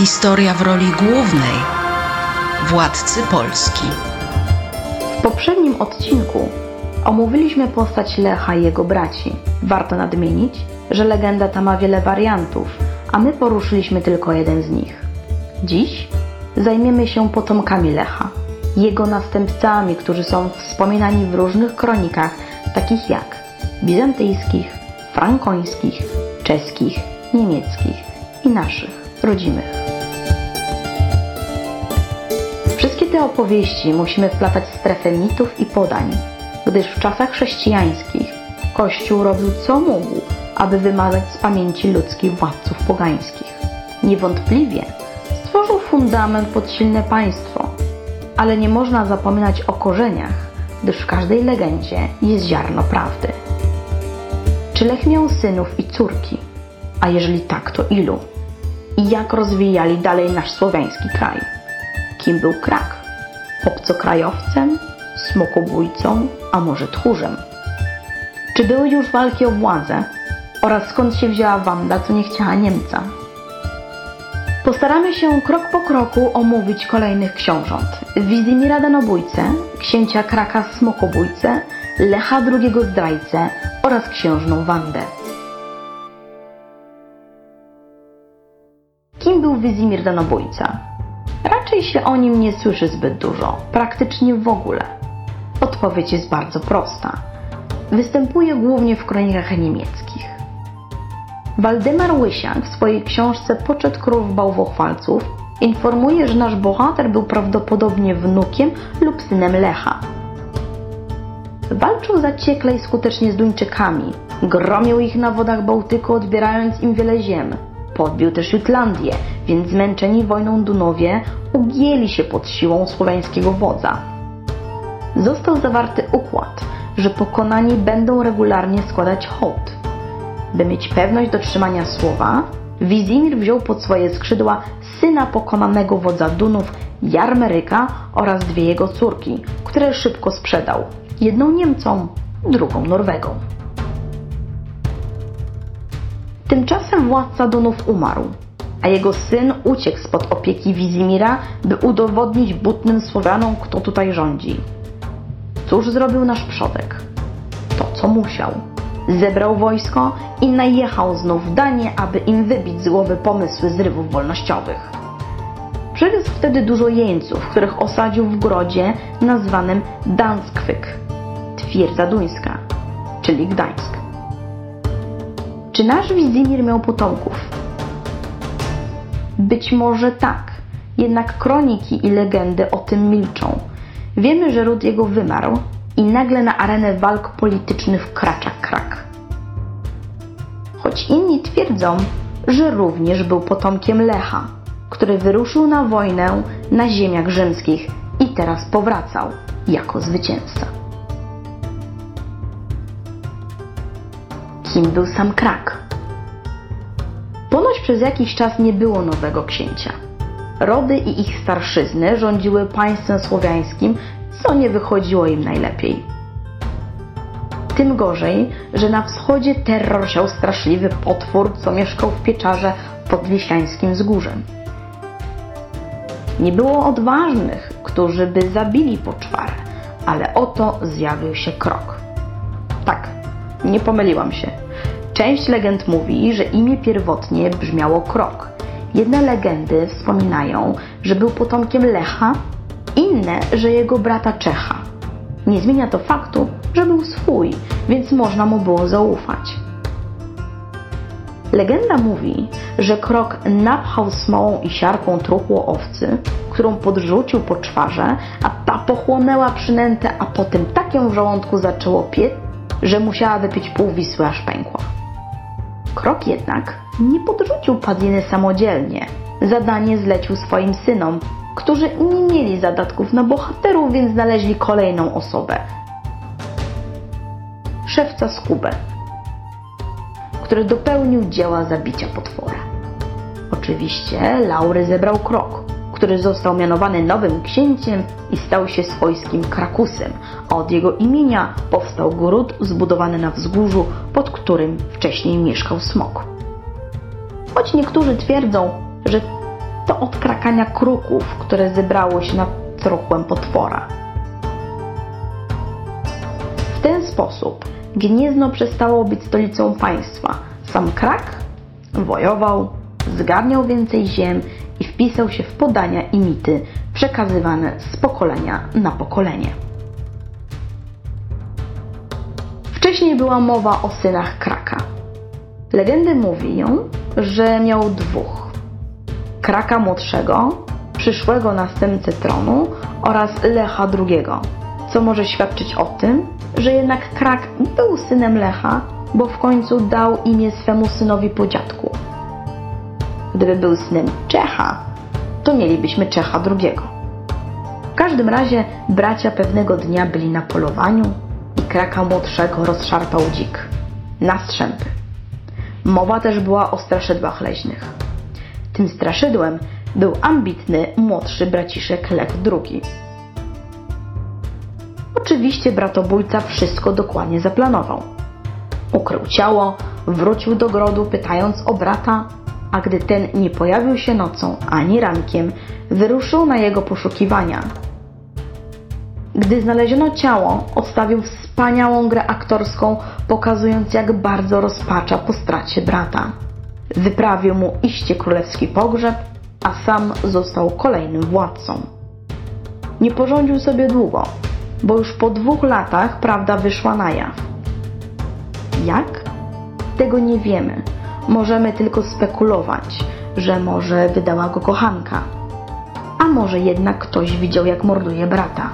Historia w roli głównej władcy Polski. W poprzednim odcinku omówiliśmy postać Lecha i jego braci. Warto nadmienić, że legenda ta ma wiele wariantów, a my poruszyliśmy tylko jeden z nich. Dziś zajmiemy się potomkami Lecha, jego następcami, którzy są wspominani w różnych kronikach, takich jak bizantyjskich, frankońskich, czeskich, niemieckich i naszych, rodzimych. Opowieści musimy wplatać strefę mitów i podań, gdyż w czasach chrześcijańskich Kościół robił co mógł, aby wymazać z pamięci ludzkich władców pogańskich. Niewątpliwie stworzył fundament pod silne państwo, ale nie można zapominać o korzeniach, gdyż w każdej legendzie jest ziarno prawdy. Czy Lech miał synów i córki? A jeżeli tak, to ilu? I jak rozwijali dalej nasz słowiański kraj? Kim był Krak? Obcokrajowcem? Smokobójcą? A może tchórzem? Czy były już walki o władzę? Oraz skąd się wzięła Wanda, co nie chciała Niemca? Postaramy się krok po kroku omówić kolejnych książąt. Wizimira Danobójcę, księcia Kraka Smokobójcę, Lecha II Zdrajcę oraz księżną Wandę. Kim był Wizimir Danobójca? Raczej się o nim nie słyszy zbyt dużo, praktycznie w ogóle. Odpowiedź jest bardzo prosta. Występuje głównie w kronikach niemieckich. Waldemar Łysiak w swojej książce Poczet królów bałwochwalców informuje, że nasz bohater był prawdopodobnie wnukiem lub synem Lecha. Walczył zaciekle i skutecznie z Duńczykami, gromił ich na wodach Bałtyku, odbierając im wiele ziem. Podbił też Jutlandię, więc zmęczeni wojną Dunowie ugięli się pod siłą słowiańskiego wodza. Został zawarty układ, że pokonani będą regularnie składać hołd. By mieć pewność dotrzymania słowa, Wizimir wziął pod swoje skrzydła syna pokonanego wodza Dunów Jarmeryka oraz dwie jego córki, które szybko sprzedał. Jedną Niemcom, drugą Norwegom. Tymczasem władca Dunów umarł, a jego syn uciekł spod opieki Wizimira, by udowodnić butnym Słowianom, kto tutaj rządzi. Cóż zrobił nasz przodek? To, co musiał. Zebrał wojsko i najechał znów w Danię, aby im wybić z głowy pomysły zrywów wolnościowych. Przywiózł wtedy dużo jeńców, których osadził w grodzie nazwanym Danskwyk, twierdza duńska, czyli Gdańsk. Czy nasz Wizimir miał potomków? Być może tak, jednak kroniki i legendy o tym milczą. Wiemy, że ród jego wymarł i nagle na arenę walk politycznych wkracza krak. Choć inni twierdzą, że również był potomkiem Lecha, który wyruszył na wojnę na ziemiach rzymskich i teraz powracał jako zwycięzca. Kim był sam Krak? Ponoć przez jakiś czas nie było nowego księcia. Rody i ich starszyzny rządziły państwem słowiańskim, co nie wychodziło im najlepiej. Tym gorzej, że na wschodzie terror siał straszliwy potwór, co mieszkał w pieczarze pod Wiślańskim wzgórzem. Nie było odważnych, którzy by zabili poczwarę, ale oto zjawił się krok. Tak, nie pomyliłam się. Część legend mówi, że imię pierwotnie brzmiało Krok. Jedne legendy wspominają, że był potomkiem Lecha, inne, że jego brata Czecha. Nie zmienia to faktu, że był swój, więc można mu było zaufać. Legenda mówi, że Krok napchał smołą i siarką truchło owcy, którą podrzucił po czwarze, a ta pochłonęła przynętę, a potem tak ją w żołądku zaczęło piec, że musiała wypić pół Wisły, aż pękła. Krok jednak nie podrzucił padliny samodzielnie. Zadanie zlecił swoim synom, którzy nie mieli zadatków na bohaterów, więc znaleźli kolejną osobę. Szewca Skubę, który dopełnił dzieła zabicia potwora. Oczywiście laury zebrał Krok, który został mianowany nowym księciem i stał się swojskim Krakusem, od jego imienia powstał gród zbudowany na wzgórzu, pod którym wcześniej mieszkał smok. Choć niektórzy twierdzą, że to od krakania kruków, które zebrało się nad truchłem potwora. W ten sposób Gniezno przestało być stolicą państwa. Sam Krak wojował, zgarniał więcej ziem i wpisał się w podania i mity przekazywane z pokolenia na pokolenie. Wcześniej była mowa o synach Kraka. Legendy mówią, że miał dwóch. Kraka młodszego, przyszłego następcę tronu oraz Lecha II, co może świadczyć o tym, że jednak Krak był synem Lecha, bo w końcu dał imię swemu synowi po dziadku. Gdyby był synem Czecha, to mielibyśmy Czecha II. W każdym razie bracia pewnego dnia byli na polowaniu i Kraka młodszego rozszarpał dzik. Na strzępy. Mowa też była o straszydłach leśnych. Tym straszydłem był ambitny młodszy braciszek Lech II. Oczywiście bratobójca wszystko dokładnie zaplanował. Ukrył ciało, wrócił do grodu pytając o brata, a gdy ten nie pojawił się nocą ani rankiem, wyruszył na jego poszukiwania. Gdy znaleziono ciało, odstawił wspaniałą grę aktorską, pokazując jak bardzo rozpacza po stracie brata. Wyprawił mu iście królewski pogrzeb, a sam został kolejnym władcą. Nie porządził sobie długo, bo już po dwóch latach prawda wyszła na jaw. Jak? Tego nie wiemy. Możemy tylko spekulować, że może wydała go kochanka. A może jednak ktoś widział, jak morduje brata.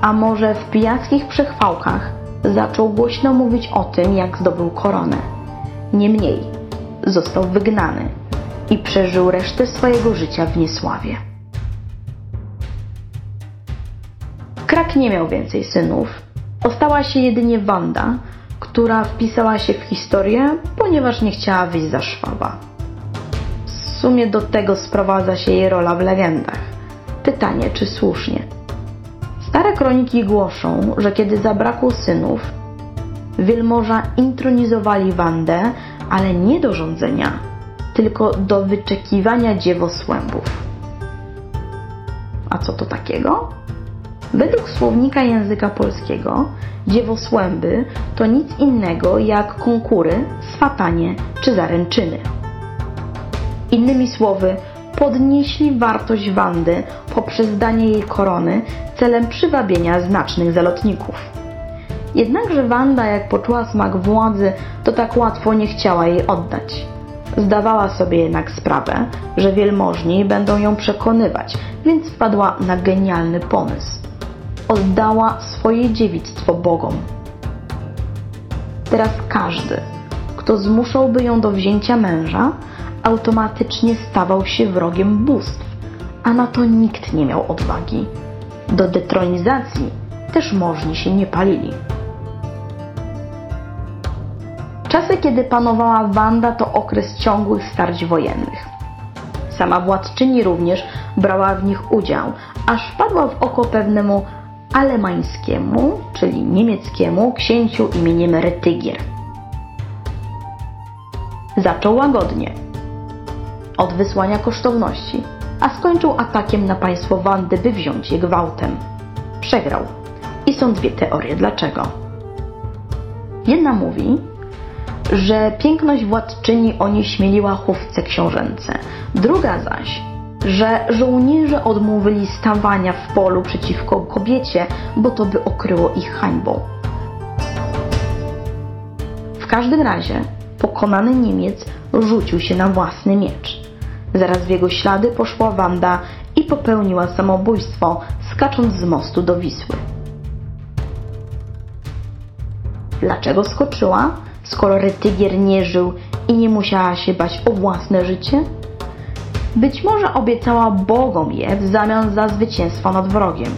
A może w pijackich przechwałkach zaczął głośno mówić o tym, jak zdobył koronę. Niemniej został wygnany i przeżył resztę swojego życia w niesławie. Krak nie miał więcej synów. Ostała się jedynie Wanda, która wpisała się w historię, ponieważ nie chciała wyjść za Szwaba. W sumie do tego sprowadza się jej rola w legendach. Pytanie, czy słusznie. Stare kroniki głoszą, że kiedy zabrakło synów, wielmoża intronizowali Wandę, ale nie do rządzenia, tylko do wyczekiwania dziewosłębów. A co to takiego? Według słownika języka polskiego dziewosłęby to nic innego jak konkury, swatanie czy zaręczyny. Innymi słowy, podnieśli wartość Wandy poprzez danie jej korony celem przywabienia znacznych zalotników. Jednakże Wanda, jak poczuła smak władzy, to tak łatwo nie chciała jej oddać. Zdawała sobie jednak sprawę, że wielmożni będą ją przekonywać, więc wpadła na genialny pomysł oddała swoje dziewictwo Bogom. Teraz każdy, kto zmuszałby ją do wzięcia męża, automatycznie stawał się wrogiem bóstw, a na to nikt nie miał odwagi. Do detronizacji też możni się nie palili. Czasy, kiedy panowała Wanda, to okres ciągłych starć wojennych. Sama władczyni również brała w nich udział, aż wpadła w oko pewnemu alemańskiemu, czyli niemieckiemu księciu imieniem Retygier. Zaczął łagodnie, od wysłania kosztowności, a skończył atakiem na państwo Wandy, by wziąć je gwałtem. Przegrał. I są dwie teorie dlaczego. Jedna mówi, że piękność władczyni onieśmieliła chówce książęce. Druga zaś, że żołnierze odmówili stawania w polu przeciwko kobiecie, bo to by okryło ich hańbą. W każdym razie pokonany Niemiec rzucił się na własny miecz. Zaraz w jego ślady poszła Wanda i popełniła samobójstwo, skacząc z mostu do Wisły. Dlaczego skoczyła, skoro Retygier nie żył i nie musiała się bać o własne życie? Być może obiecała bogom je w zamian za zwycięstwo nad wrogiem.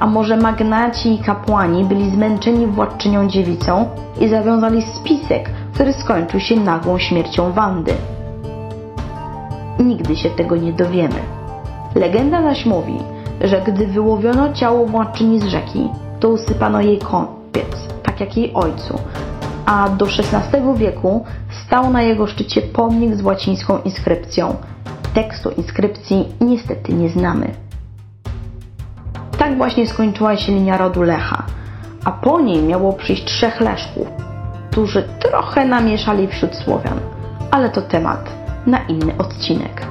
A może magnaci i kapłani byli zmęczeni władczynią dziewicą i zawiązali spisek, który skończył się nagłą śmiercią Wandy. Nigdy się tego nie dowiemy. Legenda zaś mówi, że gdy wyłowiono ciało władczyni z rzeki, to usypano jej kąpiec, tak jak jej ojcu, a do XVI wieku stał na jego szczycie pomnik z łacińską inskrypcją tekstu inskrypcji niestety nie znamy. Tak właśnie skończyła się linia rodu Lecha, a po niej miało przyjść trzech Leszków, którzy trochę namieszali wśród Słowian, ale to temat na inny odcinek.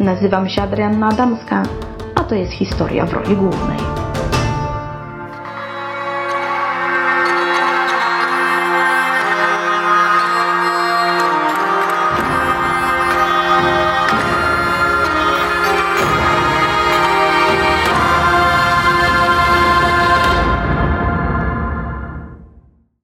Nazywam się Adrianna Adamska, a to jest historia w roli głównej.